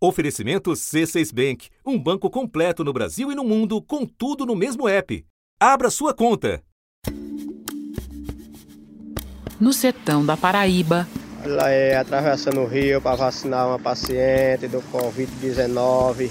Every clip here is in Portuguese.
Oferecimento C6 Bank, um banco completo no Brasil e no mundo, com tudo no mesmo app. Abra sua conta. No sertão da Paraíba, Ela é atravessando o rio para vacinar uma paciente do Covid-19.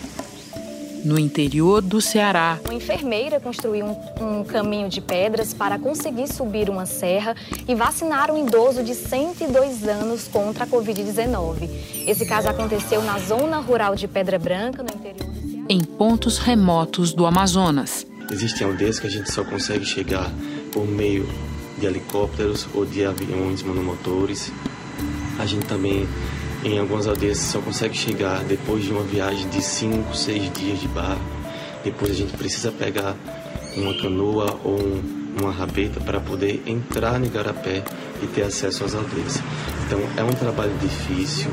No interior do Ceará, Uma enfermeira construiu um, um caminho de pedras para conseguir subir uma serra e vacinar um idoso de 102 anos contra a Covid-19. Esse caso aconteceu na zona rural de Pedra Branca, no interior do Ceará. em pontos remotos do Amazonas. Existem aldeias que a gente só consegue chegar por meio de helicópteros ou de aviões monomotores. A gente também, em algumas aldeias, só consegue chegar depois de uma viagem de 5, 6 dias de barco. Depois a gente precisa pegar uma canoa ou um- uma rabeta para poder entrar no Igarapé e ter acesso às aldeias. Então é um trabalho difícil,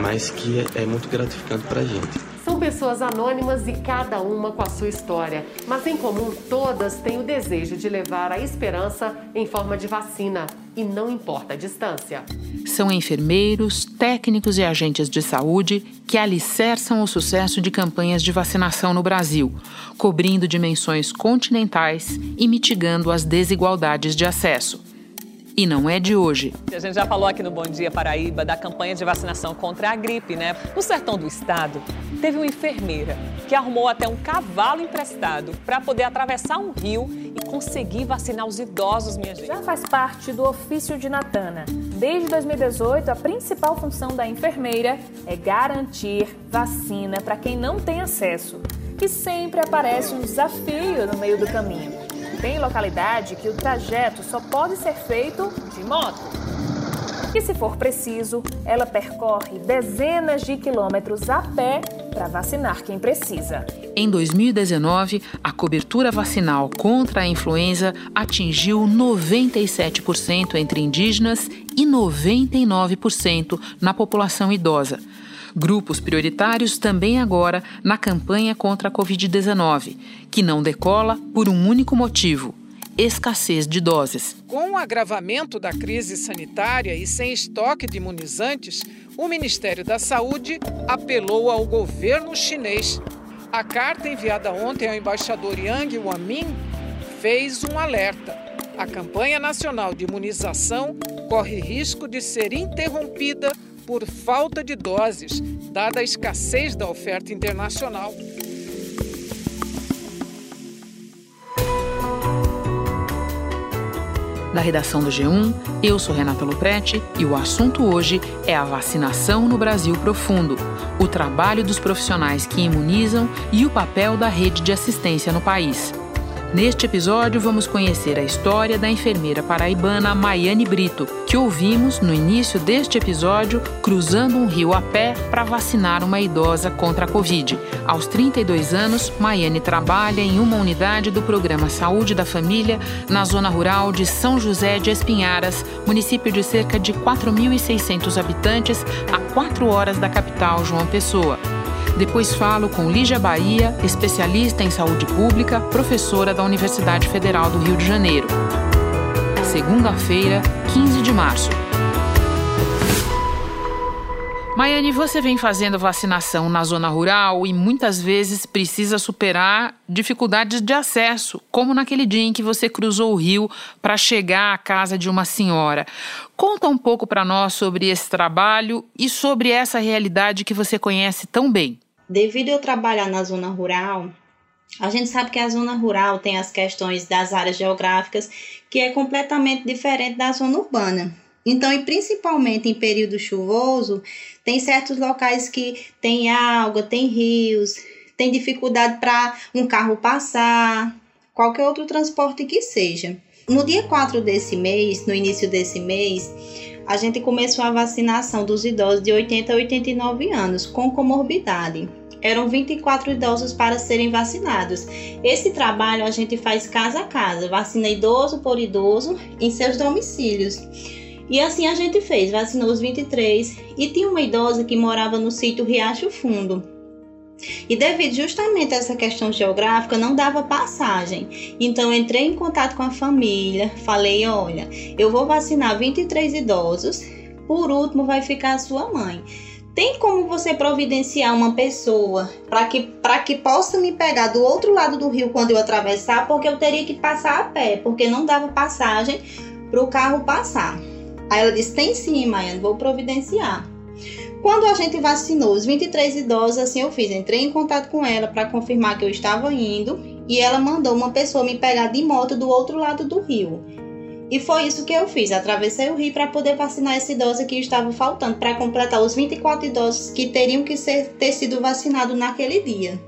mas que é, é muito gratificante para a gente. São pessoas anônimas e cada uma com a sua história, mas em comum todas têm o desejo de levar a esperança em forma de vacina, e não importa a distância. São enfermeiros, técnicos e agentes de saúde que alicerçam o sucesso de campanhas de vacinação no Brasil, cobrindo dimensões continentais e mitigando as desigualdades de acesso. E não é de hoje. A gente já falou aqui no Bom Dia Paraíba da campanha de vacinação contra a gripe, né? No sertão do estado, teve uma enfermeira que arrumou até um cavalo emprestado para poder atravessar um rio e conseguir vacinar os idosos, minha gente. já faz parte do ofício de Natana. Desde 2018, a principal função da enfermeira é garantir vacina para quem não tem acesso. E sempre aparece um desafio no meio do caminho. Tem localidade que o trajeto só pode ser feito de moto. E se for preciso, ela percorre dezenas de quilômetros a pé para vacinar quem precisa. Em 2019, a cobertura vacinal contra a influenza atingiu 97% entre indígenas e 99% na população idosa. Grupos prioritários também agora na campanha contra a Covid-19, que não decola por um único motivo: escassez de doses. Com o agravamento da crise sanitária e sem estoque de imunizantes, o Ministério da Saúde apelou ao governo chinês. A carta enviada ontem ao embaixador Yang Wamin fez um alerta. A campanha nacional de imunização corre risco de ser interrompida por falta de doses, dada a escassez da oferta internacional. Da redação do G1, eu sou Renata Loprete e o assunto hoje é a vacinação no Brasil profundo, o trabalho dos profissionais que imunizam e o papel da rede de assistência no país. Neste episódio, vamos conhecer a história da enfermeira paraibana Maiane Brito, que ouvimos no início deste episódio cruzando um rio a pé para vacinar uma idosa contra a Covid. Aos 32 anos, Maiane trabalha em uma unidade do programa Saúde da Família na zona rural de São José de Espinharas, município de cerca de 4.600 habitantes, a 4 horas da capital, João Pessoa. Depois falo com Lígia Bahia, especialista em saúde pública, professora da Universidade Federal do Rio de Janeiro. Segunda-feira, 15 de março. Maiane, você vem fazendo vacinação na zona rural e muitas vezes precisa superar dificuldades de acesso, como naquele dia em que você cruzou o rio para chegar à casa de uma senhora. Conta um pouco para nós sobre esse trabalho e sobre essa realidade que você conhece tão bem. Devido eu trabalhar na zona rural, a gente sabe que a zona rural tem as questões das áreas geográficas que é completamente diferente da zona urbana. Então, e principalmente em período chuvoso, tem certos locais que tem água, tem rios, tem dificuldade para um carro passar, qualquer outro transporte que seja. No dia 4 desse mês, no início desse mês, a gente começou a vacinação dos idosos de 80 a 89 anos com comorbidade. Eram 24 idosos para serem vacinados. Esse trabalho a gente faz casa a casa, vacina idoso por idoso em seus domicílios. E assim a gente fez, vacinou os 23 e tinha uma idosa que morava no sítio Riacho Fundo. E devido justamente a essa questão geográfica, não dava passagem. Então entrei em contato com a família, falei: "Olha, eu vou vacinar 23 idosos, por último vai ficar a sua mãe. tem como você providenciar uma pessoa para que, pra que possa me pegar do outro lado do rio quando eu atravessar? Porque eu teria que passar a pé, porque não dava passagem para o carro passar. Aí ela disse: tem sim, Maiane, vou providenciar. Quando a gente vacinou os 23 idosos, assim eu fiz, entrei em contato com ela para confirmar que eu estava indo e ela mandou uma pessoa me pegar de moto do outro lado do rio. E foi isso que eu fiz. Atravessei o rio para poder vacinar essa idosa que estava faltando, para completar os 24 idosos que teriam que ser, ter sido vacinados naquele dia.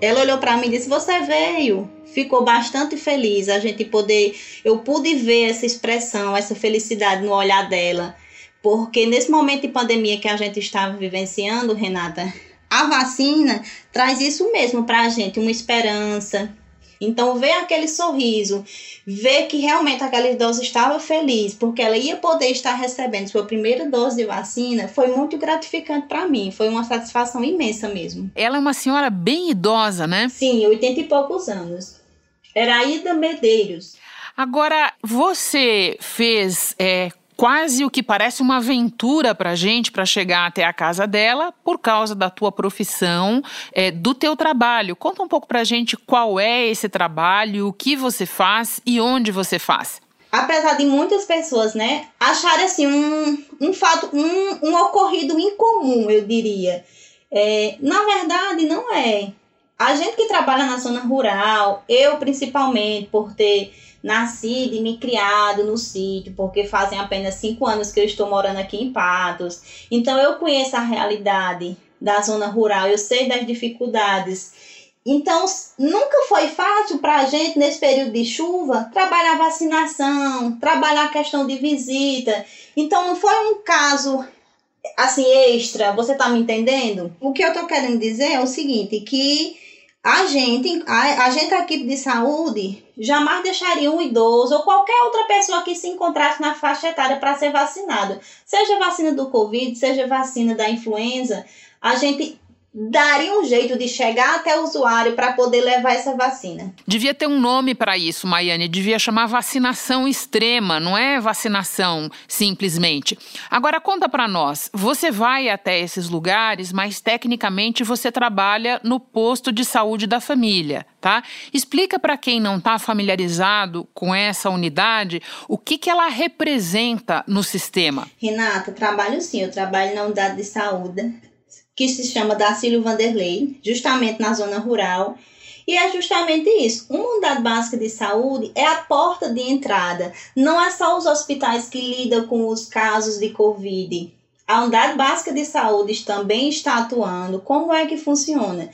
Ela olhou para mim e disse: Você veio. Ficou bastante feliz a gente poder. Eu pude ver essa expressão, essa felicidade no olhar dela. Porque nesse momento de pandemia que a gente estava vivenciando, Renata, a vacina traz isso mesmo para a gente, uma esperança, então, ver aquele sorriso, ver que realmente aquela idosa estava feliz porque ela ia poder estar recebendo sua primeira dose de vacina, foi muito gratificante para mim. Foi uma satisfação imensa mesmo. Ela é uma senhora bem idosa, né? Sim, 80 e poucos anos. Era Ida Medeiros. Agora, você fez é, quase o que parece uma aventura para gente para chegar até a casa dela por causa da tua profissão, é, do teu trabalho. Conta um pouco para gente qual é esse trabalho, o que você faz e onde você faz. Apesar de muitas pessoas, né, acharem assim um, um fato, um, um ocorrido incomum, eu diria. É, na verdade, não é. A gente que trabalha na zona rural, eu principalmente, por ter nascido e me criado no sítio, porque fazem apenas cinco anos que eu estou morando aqui em Patos. Então eu conheço a realidade da zona rural, eu sei das dificuldades. Então, nunca foi fácil para a gente, nesse período de chuva, trabalhar vacinação, trabalhar a questão de visita. Então, não foi um caso assim extra, você está me entendendo? O que eu estou querendo dizer é o seguinte, que a gente, a, a gente, de saúde, jamais deixaria um idoso ou qualquer outra pessoa que se encontrasse na faixa etária para ser vacinado. Seja vacina do Covid, seja vacina da influenza, a gente daria um jeito de chegar até o usuário para poder levar essa vacina. Devia ter um nome para isso, Maiane. Devia chamar vacinação extrema, não é vacinação simplesmente. Agora conta para nós. Você vai até esses lugares, mas tecnicamente você trabalha no posto de saúde da família, tá? Explica para quem não está familiarizado com essa unidade o que, que ela representa no sistema. Renata, trabalho sim. Eu trabalho na unidade de saúde que se chama Dacílio Vanderlei, justamente na zona rural. E é justamente isso. Uma unidade básica de saúde é a porta de entrada. Não é só os hospitais que lidam com os casos de Covid. A unidade básica de saúde também está atuando. Como é que funciona?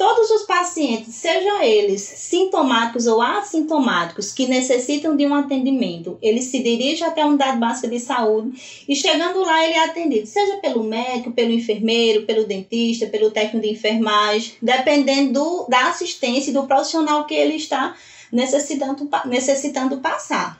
Todos os pacientes, sejam eles sintomáticos ou assintomáticos, que necessitam de um atendimento, ele se dirige até a unidade básica de saúde e chegando lá ele é atendido, seja pelo médico, pelo enfermeiro, pelo dentista, pelo técnico de enfermagem, dependendo do, da assistência e do profissional que ele está necessitando, necessitando passar.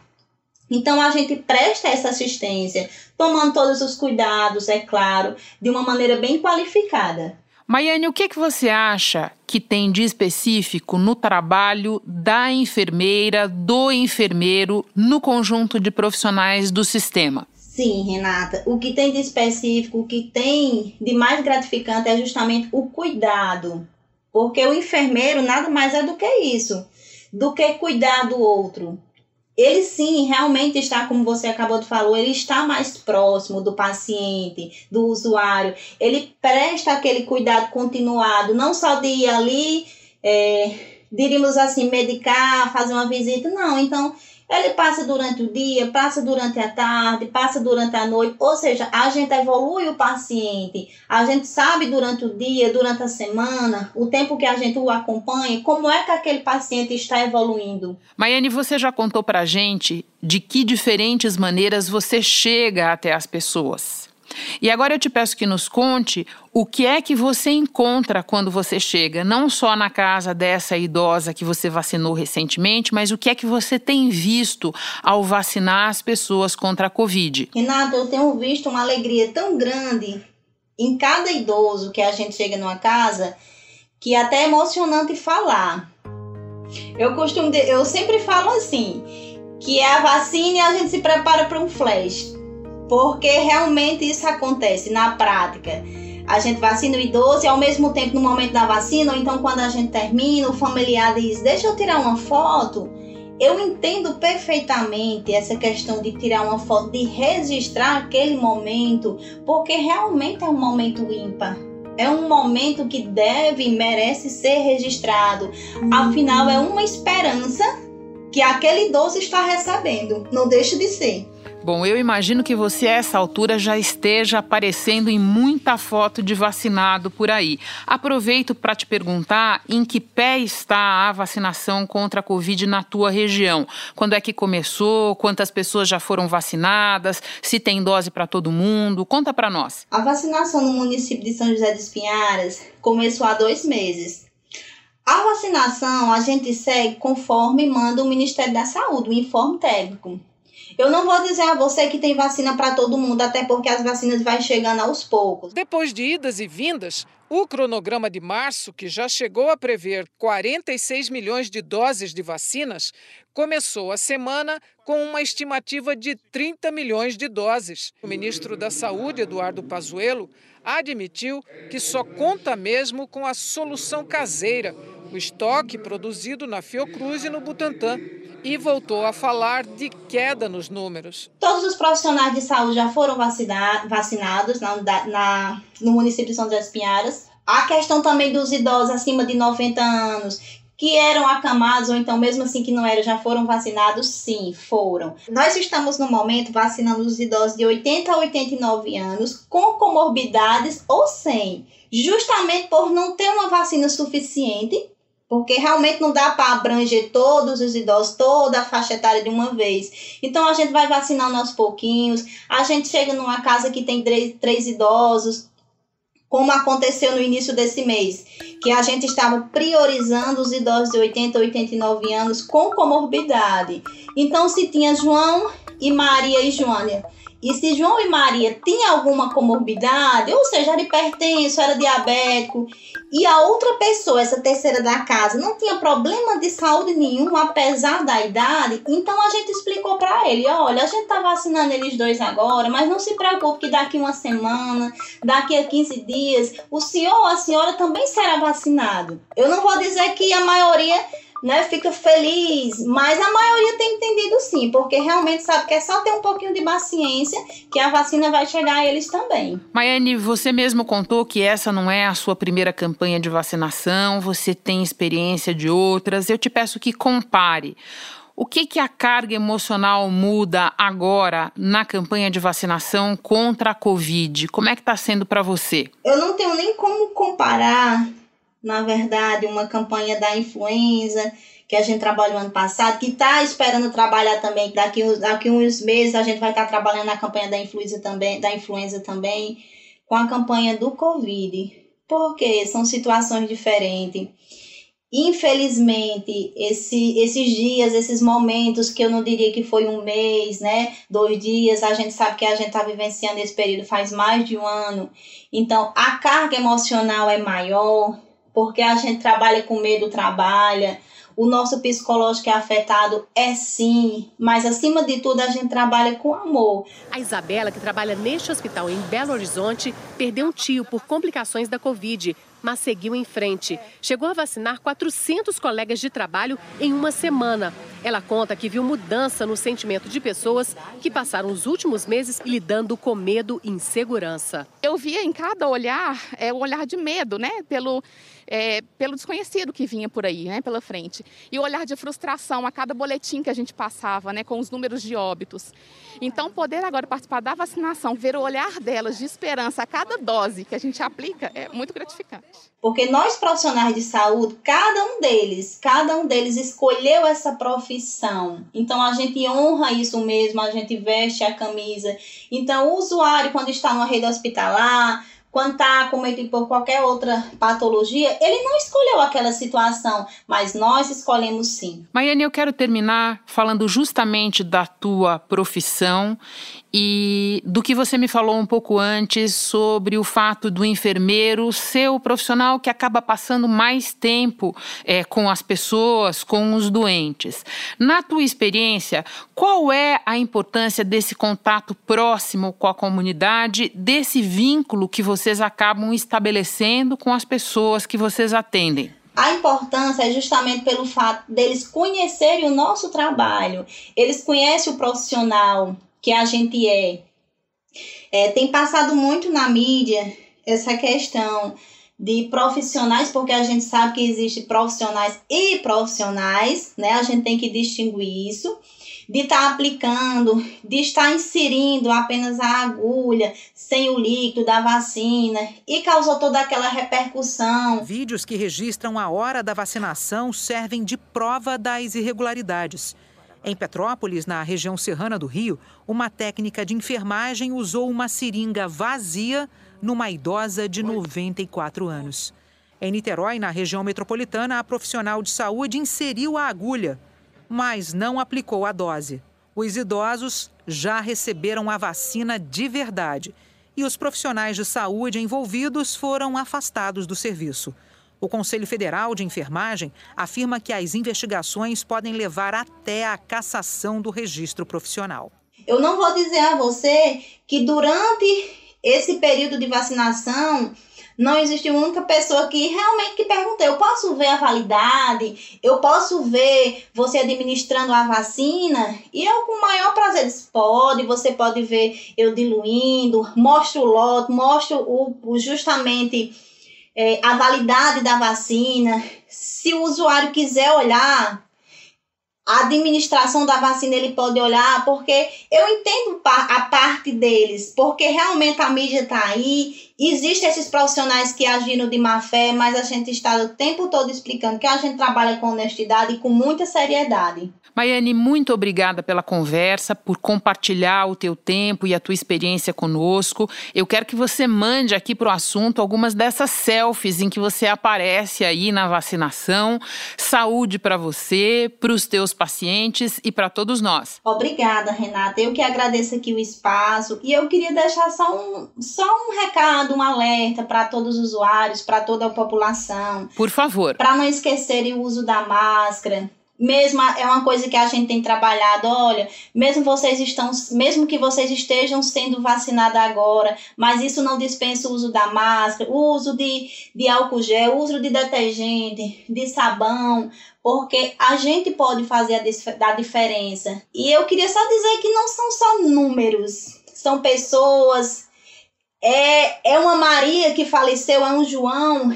Então a gente presta essa assistência, tomando todos os cuidados, é claro, de uma maneira bem qualificada. Maiane, o que, que você acha que tem de específico no trabalho da enfermeira, do enfermeiro, no conjunto de profissionais do sistema? Sim, Renata. O que tem de específico, o que tem de mais gratificante é justamente o cuidado. Porque o enfermeiro nada mais é do que isso, do que cuidar do outro ele sim, realmente está, como você acabou de falar, ele está mais próximo do paciente, do usuário. Ele presta aquele cuidado continuado, não só de ir ali, é, diríamos assim, medicar, fazer uma visita, não. Então, ele passa durante o dia, passa durante a tarde, passa durante a noite, ou seja, a gente evolui o paciente, a gente sabe durante o dia, durante a semana, o tempo que a gente o acompanha, como é que aquele paciente está evoluindo. Maiane, você já contou pra gente de que diferentes maneiras você chega até as pessoas. E agora eu te peço que nos conte o que é que você encontra quando você chega, não só na casa dessa idosa que você vacinou recentemente, mas o que é que você tem visto ao vacinar as pessoas contra a Covid. Renato, eu tenho visto uma alegria tão grande em cada idoso que a gente chega numa casa que é até emocionante falar. Eu costumo, eu sempre falo assim, que é a vacina e a gente se prepara para um flash porque realmente isso acontece na prática. a gente vacina o idoso e ao mesmo tempo no momento da vacina, ou então quando a gente termina, o familiar diz: Deixa eu tirar uma foto. Eu entendo perfeitamente essa questão de tirar uma foto, de registrar aquele momento, porque realmente é um momento ímpar. É um momento que deve e merece ser registrado. Afinal, é uma esperança que aquele idoso está recebendo. Não deixe de ser. Bom, eu imagino que você a essa altura já esteja aparecendo em muita foto de vacinado por aí. Aproveito para te perguntar em que pé está a vacinação contra a Covid na tua região. Quando é que começou? Quantas pessoas já foram vacinadas? Se tem dose para todo mundo? Conta para nós. A vacinação no município de São José dos Pinharas começou há dois meses. A vacinação a gente segue conforme manda o Ministério da Saúde, o informe técnico. Eu não vou dizer a você que tem vacina para todo mundo, até porque as vacinas vai chegando aos poucos. Depois de idas e vindas, o cronograma de março, que já chegou a prever 46 milhões de doses de vacinas, começou a semana com uma estimativa de 30 milhões de doses. O ministro da Saúde, Eduardo Pazuello, admitiu que só conta mesmo com a solução caseira, o estoque produzido na Fiocruz e no Butantan e voltou a falar de queda nos números. Todos os profissionais de saúde já foram vacinados na, na, no município de São José dos Pinharas. A questão também dos idosos acima de 90 anos, que eram acamados ou então mesmo assim que não eram, já foram vacinados? Sim, foram. Nós estamos no momento vacinando os idosos de 80 a 89 anos com comorbidades ou sem, justamente por não ter uma vacina suficiente porque realmente não dá para abranger todos os idosos, toda a faixa etária de uma vez. Então a gente vai vacinando aos pouquinhos, a gente chega numa casa que tem três, três idosos, como aconteceu no início desse mês, que a gente estava priorizando os idosos de 80 a 89 anos com comorbidade. Então, se tinha João e Maria e Joânia e se João e Maria tinham alguma comorbidade, ou seja, era hipertenso, era diabético, e a outra pessoa, essa terceira da casa, não tinha problema de saúde nenhum, apesar da idade, então a gente explicou para ele: olha, a gente tá vacinando eles dois agora, mas não se preocupe que daqui uma semana, daqui a 15 dias, o senhor ou a senhora também será vacinado. Eu não vou dizer que a maioria né, fica feliz, mas a maioria tem entendido sim, porque realmente sabe que é só ter um pouquinho de paciência que a vacina vai chegar a eles também. Maiane, você mesmo contou que essa não é a sua primeira campanha de vacinação, você tem experiência de outras. Eu te peço que compare. O que, que a carga emocional muda agora na campanha de vacinação contra a Covid? Como é que está sendo para você? Eu não tenho nem como comparar na verdade, uma campanha da influenza que a gente trabalhou ano passado, que está esperando trabalhar também, daqui, daqui uns meses a gente vai estar tá trabalhando na campanha da influenza também, da influenza também, com a campanha do Covid. Porque são situações diferentes. Infelizmente, esse, esses dias, esses momentos que eu não diria que foi um mês, né? Dois dias, a gente sabe que a gente está vivenciando esse período faz mais de um ano. Então, a carga emocional é maior, porque a gente trabalha com medo, trabalha. O nosso psicológico é afetado, é sim, mas acima de tudo a gente trabalha com amor. A Isabela, que trabalha neste hospital em Belo Horizonte, perdeu um tio por complicações da Covid, mas seguiu em frente. Chegou a vacinar 400 colegas de trabalho em uma semana. Ela conta que viu mudança no sentimento de pessoas que passaram os últimos meses lidando com medo e insegurança. Eu via em cada olhar é, o olhar de medo, né? Pelo, é, pelo desconhecido que vinha por aí, né? Pela frente. E o olhar de frustração a cada boletim que a gente passava, né? Com os números de óbitos. Então, poder agora participar da vacinação, ver o olhar delas de esperança a cada dose que a gente aplica é muito gratificante. Porque nós profissionais de saúde, cada um deles, cada um deles escolheu essa profissão. Então a gente honra isso mesmo, a gente veste a camisa. Então o usuário quando está numa rede hospitalar, quando está cometido por qualquer outra patologia, ele não escolheu aquela situação, mas nós escolhemos sim. Maiane, eu quero terminar falando justamente da tua profissão e do que você me falou um pouco antes sobre o fato do enfermeiro ser o profissional que acaba passando mais tempo é, com as pessoas, com os doentes. Na tua experiência, qual é a importância desse contato próximo com a comunidade, desse vínculo que você vocês acabam estabelecendo com as pessoas que vocês atendem? A importância é justamente pelo fato deles conhecerem o nosso trabalho, eles conhecem o profissional que a gente é. é tem passado muito na mídia essa questão de profissionais, porque a gente sabe que existe profissionais e profissionais, né? A gente tem que distinguir isso de estar tá aplicando, de estar inserindo apenas a agulha sem o líquido da vacina e causou toda aquela repercussão. Vídeos que registram a hora da vacinação servem de prova das irregularidades. Em Petrópolis, na região serrana do Rio, uma técnica de enfermagem usou uma seringa vazia numa idosa de 94 anos. Em Niterói, na região metropolitana, a profissional de saúde inseriu a agulha mas não aplicou a dose. Os idosos já receberam a vacina de verdade e os profissionais de saúde envolvidos foram afastados do serviço. O Conselho Federal de Enfermagem afirma que as investigações podem levar até a cassação do registro profissional. Eu não vou dizer a você que durante esse período de vacinação não existe única pessoa que realmente que perguntou, eu posso ver a validade, eu posso ver você administrando a vacina, e eu com o maior prazer disse, pode, você pode ver eu diluindo, mostro o lote, mostro o justamente é, a validade da vacina. Se o usuário quiser olhar, a administração da vacina ele pode olhar, porque eu entendo a parte deles, porque realmente a mídia está aí, existem esses profissionais que agiram de má fé, mas a gente está o tempo todo explicando que a gente trabalha com honestidade e com muita seriedade. Maiane, muito obrigada pela conversa, por compartilhar o teu tempo e a tua experiência conosco. Eu quero que você mande aqui para o assunto algumas dessas selfies em que você aparece aí na vacinação. Saúde para você, para os teus pacientes e para todos nós. Obrigada, Renata. Eu que agradeço aqui o espaço e eu queria deixar só um, só um recado, um alerta para todos os usuários, para toda a população. Por favor. Para não esquecerem o uso da máscara mesmo é uma coisa que a gente tem trabalhado, olha, mesmo vocês estão, mesmo que vocês estejam sendo vacinados agora, mas isso não dispensa o uso da máscara, o uso de, de álcool gel, o uso de detergente, de sabão, porque a gente pode fazer a, a diferença. E eu queria só dizer que não são só números, são pessoas. É, é uma Maria que faleceu, é um João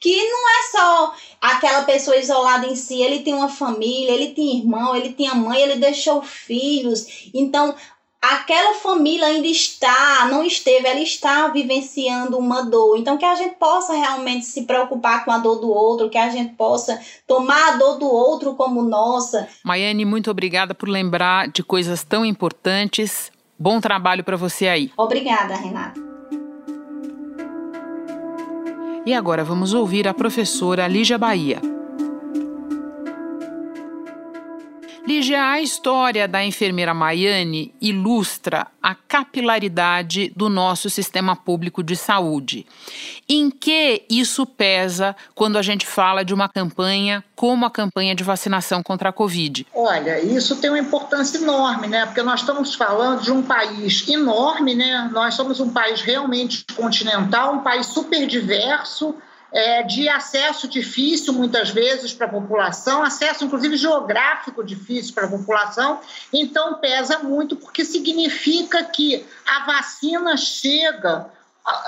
que não é só aquela pessoa isolada em si, ele tem uma família, ele tem irmão, ele tem a mãe, ele deixou filhos. Então, aquela família ainda está, não esteve, ela está vivenciando uma dor. Então, que a gente possa realmente se preocupar com a dor do outro, que a gente possa tomar a dor do outro como nossa. Maiane, muito obrigada por lembrar de coisas tão importantes. Bom trabalho para você aí. Obrigada, Renata. E agora vamos ouvir a professora Lígia Bahia. Lígia, a história da enfermeira Maiane ilustra a capilaridade do nosso sistema público de saúde. Em que isso pesa quando a gente fala de uma campanha como a campanha de vacinação contra a Covid? Olha, isso tem uma importância enorme, né? Porque nós estamos falando de um país enorme, né? Nós somos um país realmente continental, um país super diverso é, de acesso difícil, muitas vezes, para a população, acesso, inclusive, geográfico difícil para a população. Então, pesa muito, porque significa que a vacina chega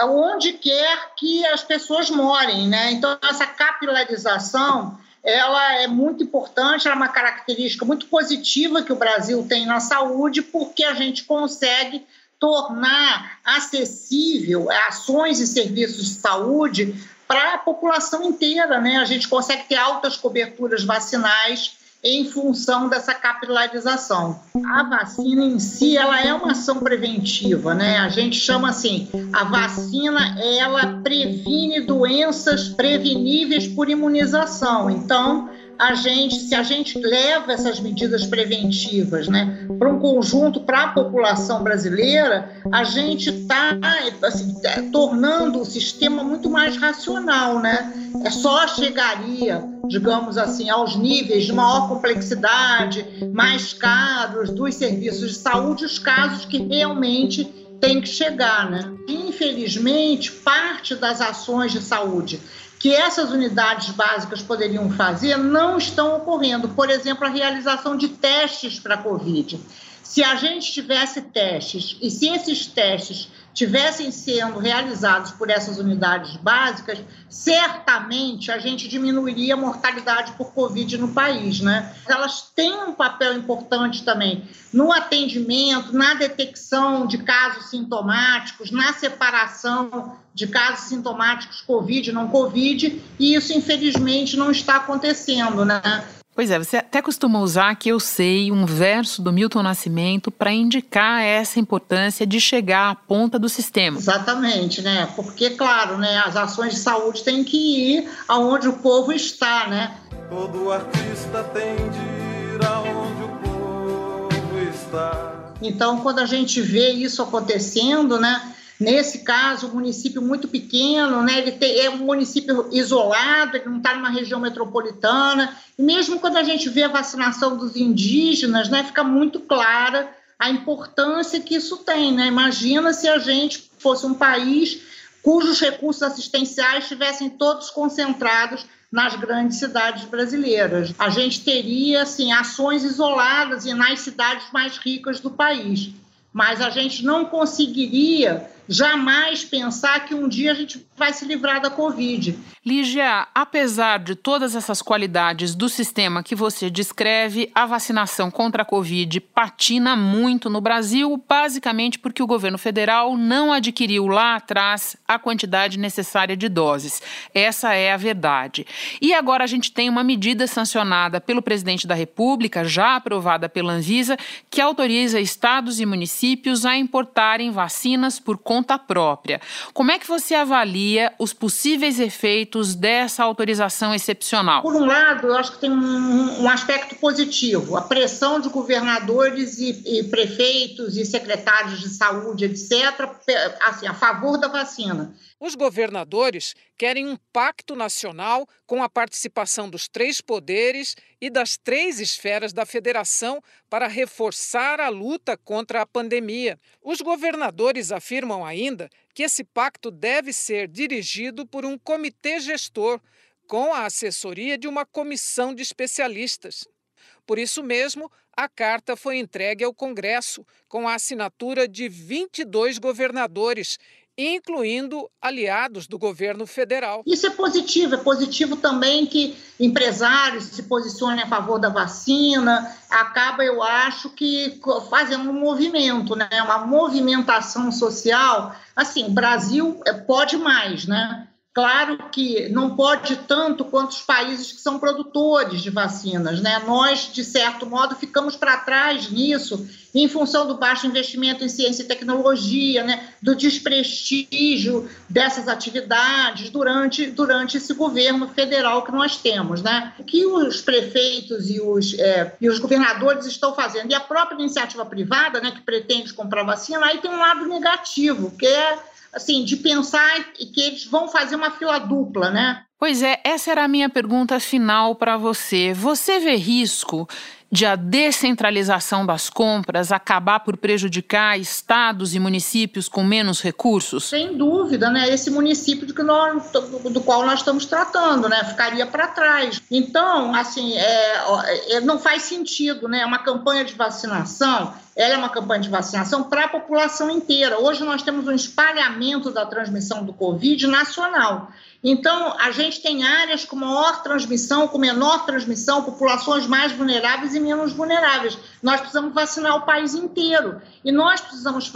onde quer que as pessoas morem. Né? Então, essa capilarização ela é muito importante, ela é uma característica muito positiva que o Brasil tem na saúde, porque a gente consegue tornar acessível ações e serviços de saúde para a população inteira, né? A gente consegue ter altas coberturas vacinais em função dessa capilarização. A vacina em si, ela é uma ação preventiva, né? A gente chama assim, a vacina, ela previne doenças preveníveis por imunização. Então, a gente, se a gente leva essas medidas preventivas né, para um conjunto, para a população brasileira, a gente está assim, é, tornando o sistema muito mais racional. Né? É só chegaria, digamos assim, aos níveis de maior complexidade, mais caros dos serviços de saúde, os casos que realmente tem que chegar, né? Infelizmente, parte das ações de saúde que essas unidades básicas poderiam fazer não estão ocorrendo. Por exemplo, a realização de testes para a Covid. Se a gente tivesse testes e se esses testes tivessem sendo realizados por essas unidades básicas, certamente a gente diminuiria a mortalidade por Covid no país, né? Elas têm um papel importante também no atendimento, na detecção de casos sintomáticos, na separação de casos sintomáticos Covid não Covid, e isso infelizmente não está acontecendo, né? Pois é, você até costuma usar que eu sei um verso do Milton Nascimento para indicar essa importância de chegar à ponta do sistema. Exatamente, né? Porque, claro, né, as ações de saúde têm que ir aonde o povo está, né? Todo artista tem de ir aonde o povo está. Então, quando a gente vê isso acontecendo, né? Nesse caso, um município muito pequeno, né? ele tem, é um município isolado, ele não está numa região metropolitana. E mesmo quando a gente vê a vacinação dos indígenas, né, fica muito clara a importância que isso tem. Né? Imagina se a gente fosse um país cujos recursos assistenciais estivessem todos concentrados nas grandes cidades brasileiras. A gente teria assim ações isoladas e nas cidades mais ricas do país mas a gente não conseguiria jamais pensar que um dia a gente vai se livrar da Covid. Lígia, apesar de todas essas qualidades do sistema que você descreve, a vacinação contra a Covid patina muito no Brasil, basicamente porque o governo federal não adquiriu lá atrás a quantidade necessária de doses. Essa é a verdade. E agora a gente tem uma medida sancionada pelo presidente da República, já aprovada pela Anvisa, que autoriza estados e municípios a importarem vacinas por conta conta própria. Como é que você avalia os possíveis efeitos dessa autorização excepcional? Por um lado, eu acho que tem um, um aspecto positivo. A pressão de governadores e, e, prefeitos e secretários de saúde, etc., assim, a favor da vacina. Os governadores querem um pacto nacional com a participação dos três poderes e das três esferas da federação para reforçar a luta contra a pandemia. Os governadores afirmam ainda que esse pacto deve ser dirigido por um comitê gestor, com a assessoria de uma comissão de especialistas. Por isso mesmo, a carta foi entregue ao Congresso, com a assinatura de 22 governadores incluindo aliados do governo federal. Isso é positivo, é positivo também que empresários se posicionem a favor da vacina, acaba, eu acho, que fazendo um movimento, né? uma movimentação social. Assim, Brasil é, pode mais, né? Claro que não pode tanto quanto os países que são produtores de vacinas, né? Nós, de certo modo, ficamos para trás nisso, em função do baixo investimento em ciência e tecnologia, né? Do desprestígio dessas atividades durante, durante esse governo federal que nós temos, né? O que os prefeitos e os, é, e os governadores estão fazendo, e a própria iniciativa privada, né, que pretende comprar vacina, aí tem um lado negativo, que é assim, de pensar que eles vão fazer uma fila dupla, né? Pois é, essa era a minha pergunta final para você. Você vê risco de a descentralização das compras acabar por prejudicar estados e municípios com menos recursos? Sem dúvida, né? Esse município do, nós, do qual nós estamos tratando, né? Ficaria para trás. Então, assim, é, é, não faz sentido, né? Uma campanha de vacinação ela é uma campanha de vacinação para a população inteira. Hoje nós temos um espalhamento da transmissão do Covid nacional. Então, a gente tem áreas com maior transmissão, com menor transmissão, populações mais vulneráveis e menos vulneráveis. Nós precisamos vacinar o país inteiro. E nós precisamos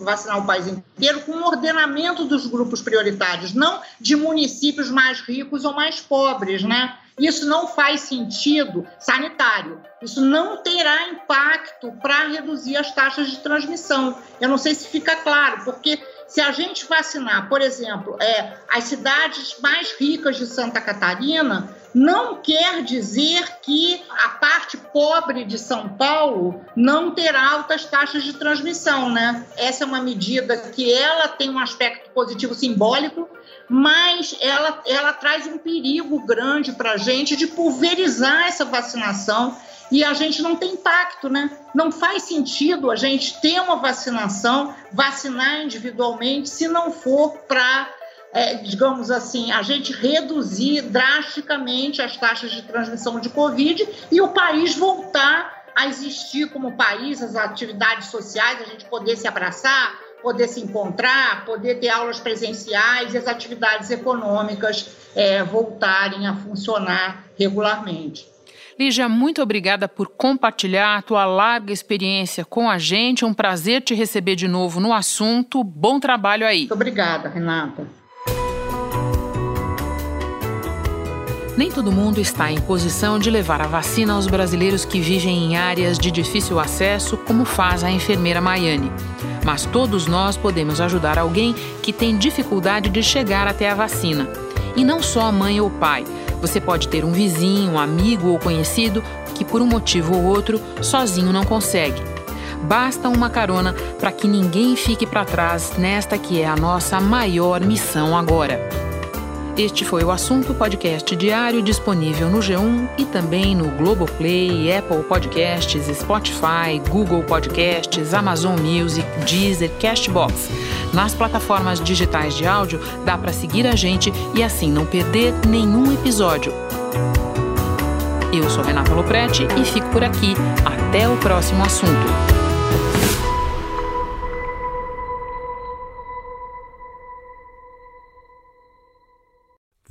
vacinar o país inteiro com um ordenamento dos grupos prioritários, não de municípios mais ricos ou mais pobres, né? Isso não faz sentido sanitário. Isso não terá impacto para reduzir as taxas de transmissão. Eu não sei se fica claro, porque se a gente vacinar, por exemplo, é, as cidades mais ricas de Santa Catarina, não quer dizer que a parte pobre de São Paulo não terá altas taxas de transmissão, né? Essa é uma medida que ela tem um aspecto positivo simbólico, mas ela, ela traz um perigo grande para a gente de pulverizar essa vacinação e a gente não tem impacto, né? Não faz sentido a gente ter uma vacinação, vacinar individualmente, se não for para, é, digamos assim, a gente reduzir drasticamente as taxas de transmissão de Covid e o país voltar a existir como país, as atividades sociais, a gente poder se abraçar, poder se encontrar, poder ter aulas presenciais e as atividades econômicas é, voltarem a funcionar regularmente. Lígia, muito obrigada por compartilhar a tua larga experiência com a gente. É um prazer te receber de novo no assunto. Bom trabalho aí. Muito obrigada, Renata. Nem todo mundo está em posição de levar a vacina aos brasileiros que vivem em áreas de difícil acesso, como faz a enfermeira Maiane. Mas todos nós podemos ajudar alguém que tem dificuldade de chegar até a vacina. E não só a mãe ou pai. Você pode ter um vizinho, um amigo ou conhecido que, por um motivo ou outro, sozinho não consegue. Basta uma carona para que ninguém fique para trás nesta que é a nossa maior missão agora. Este foi o assunto podcast diário disponível no G1 e também no Globoplay, Apple Podcasts, Spotify, Google Podcasts, Amazon Music, Deezer, Castbox. Nas plataformas digitais de áudio dá para seguir a gente e assim não perder nenhum episódio. Eu sou Renata Loprete e fico por aqui. Até o próximo assunto.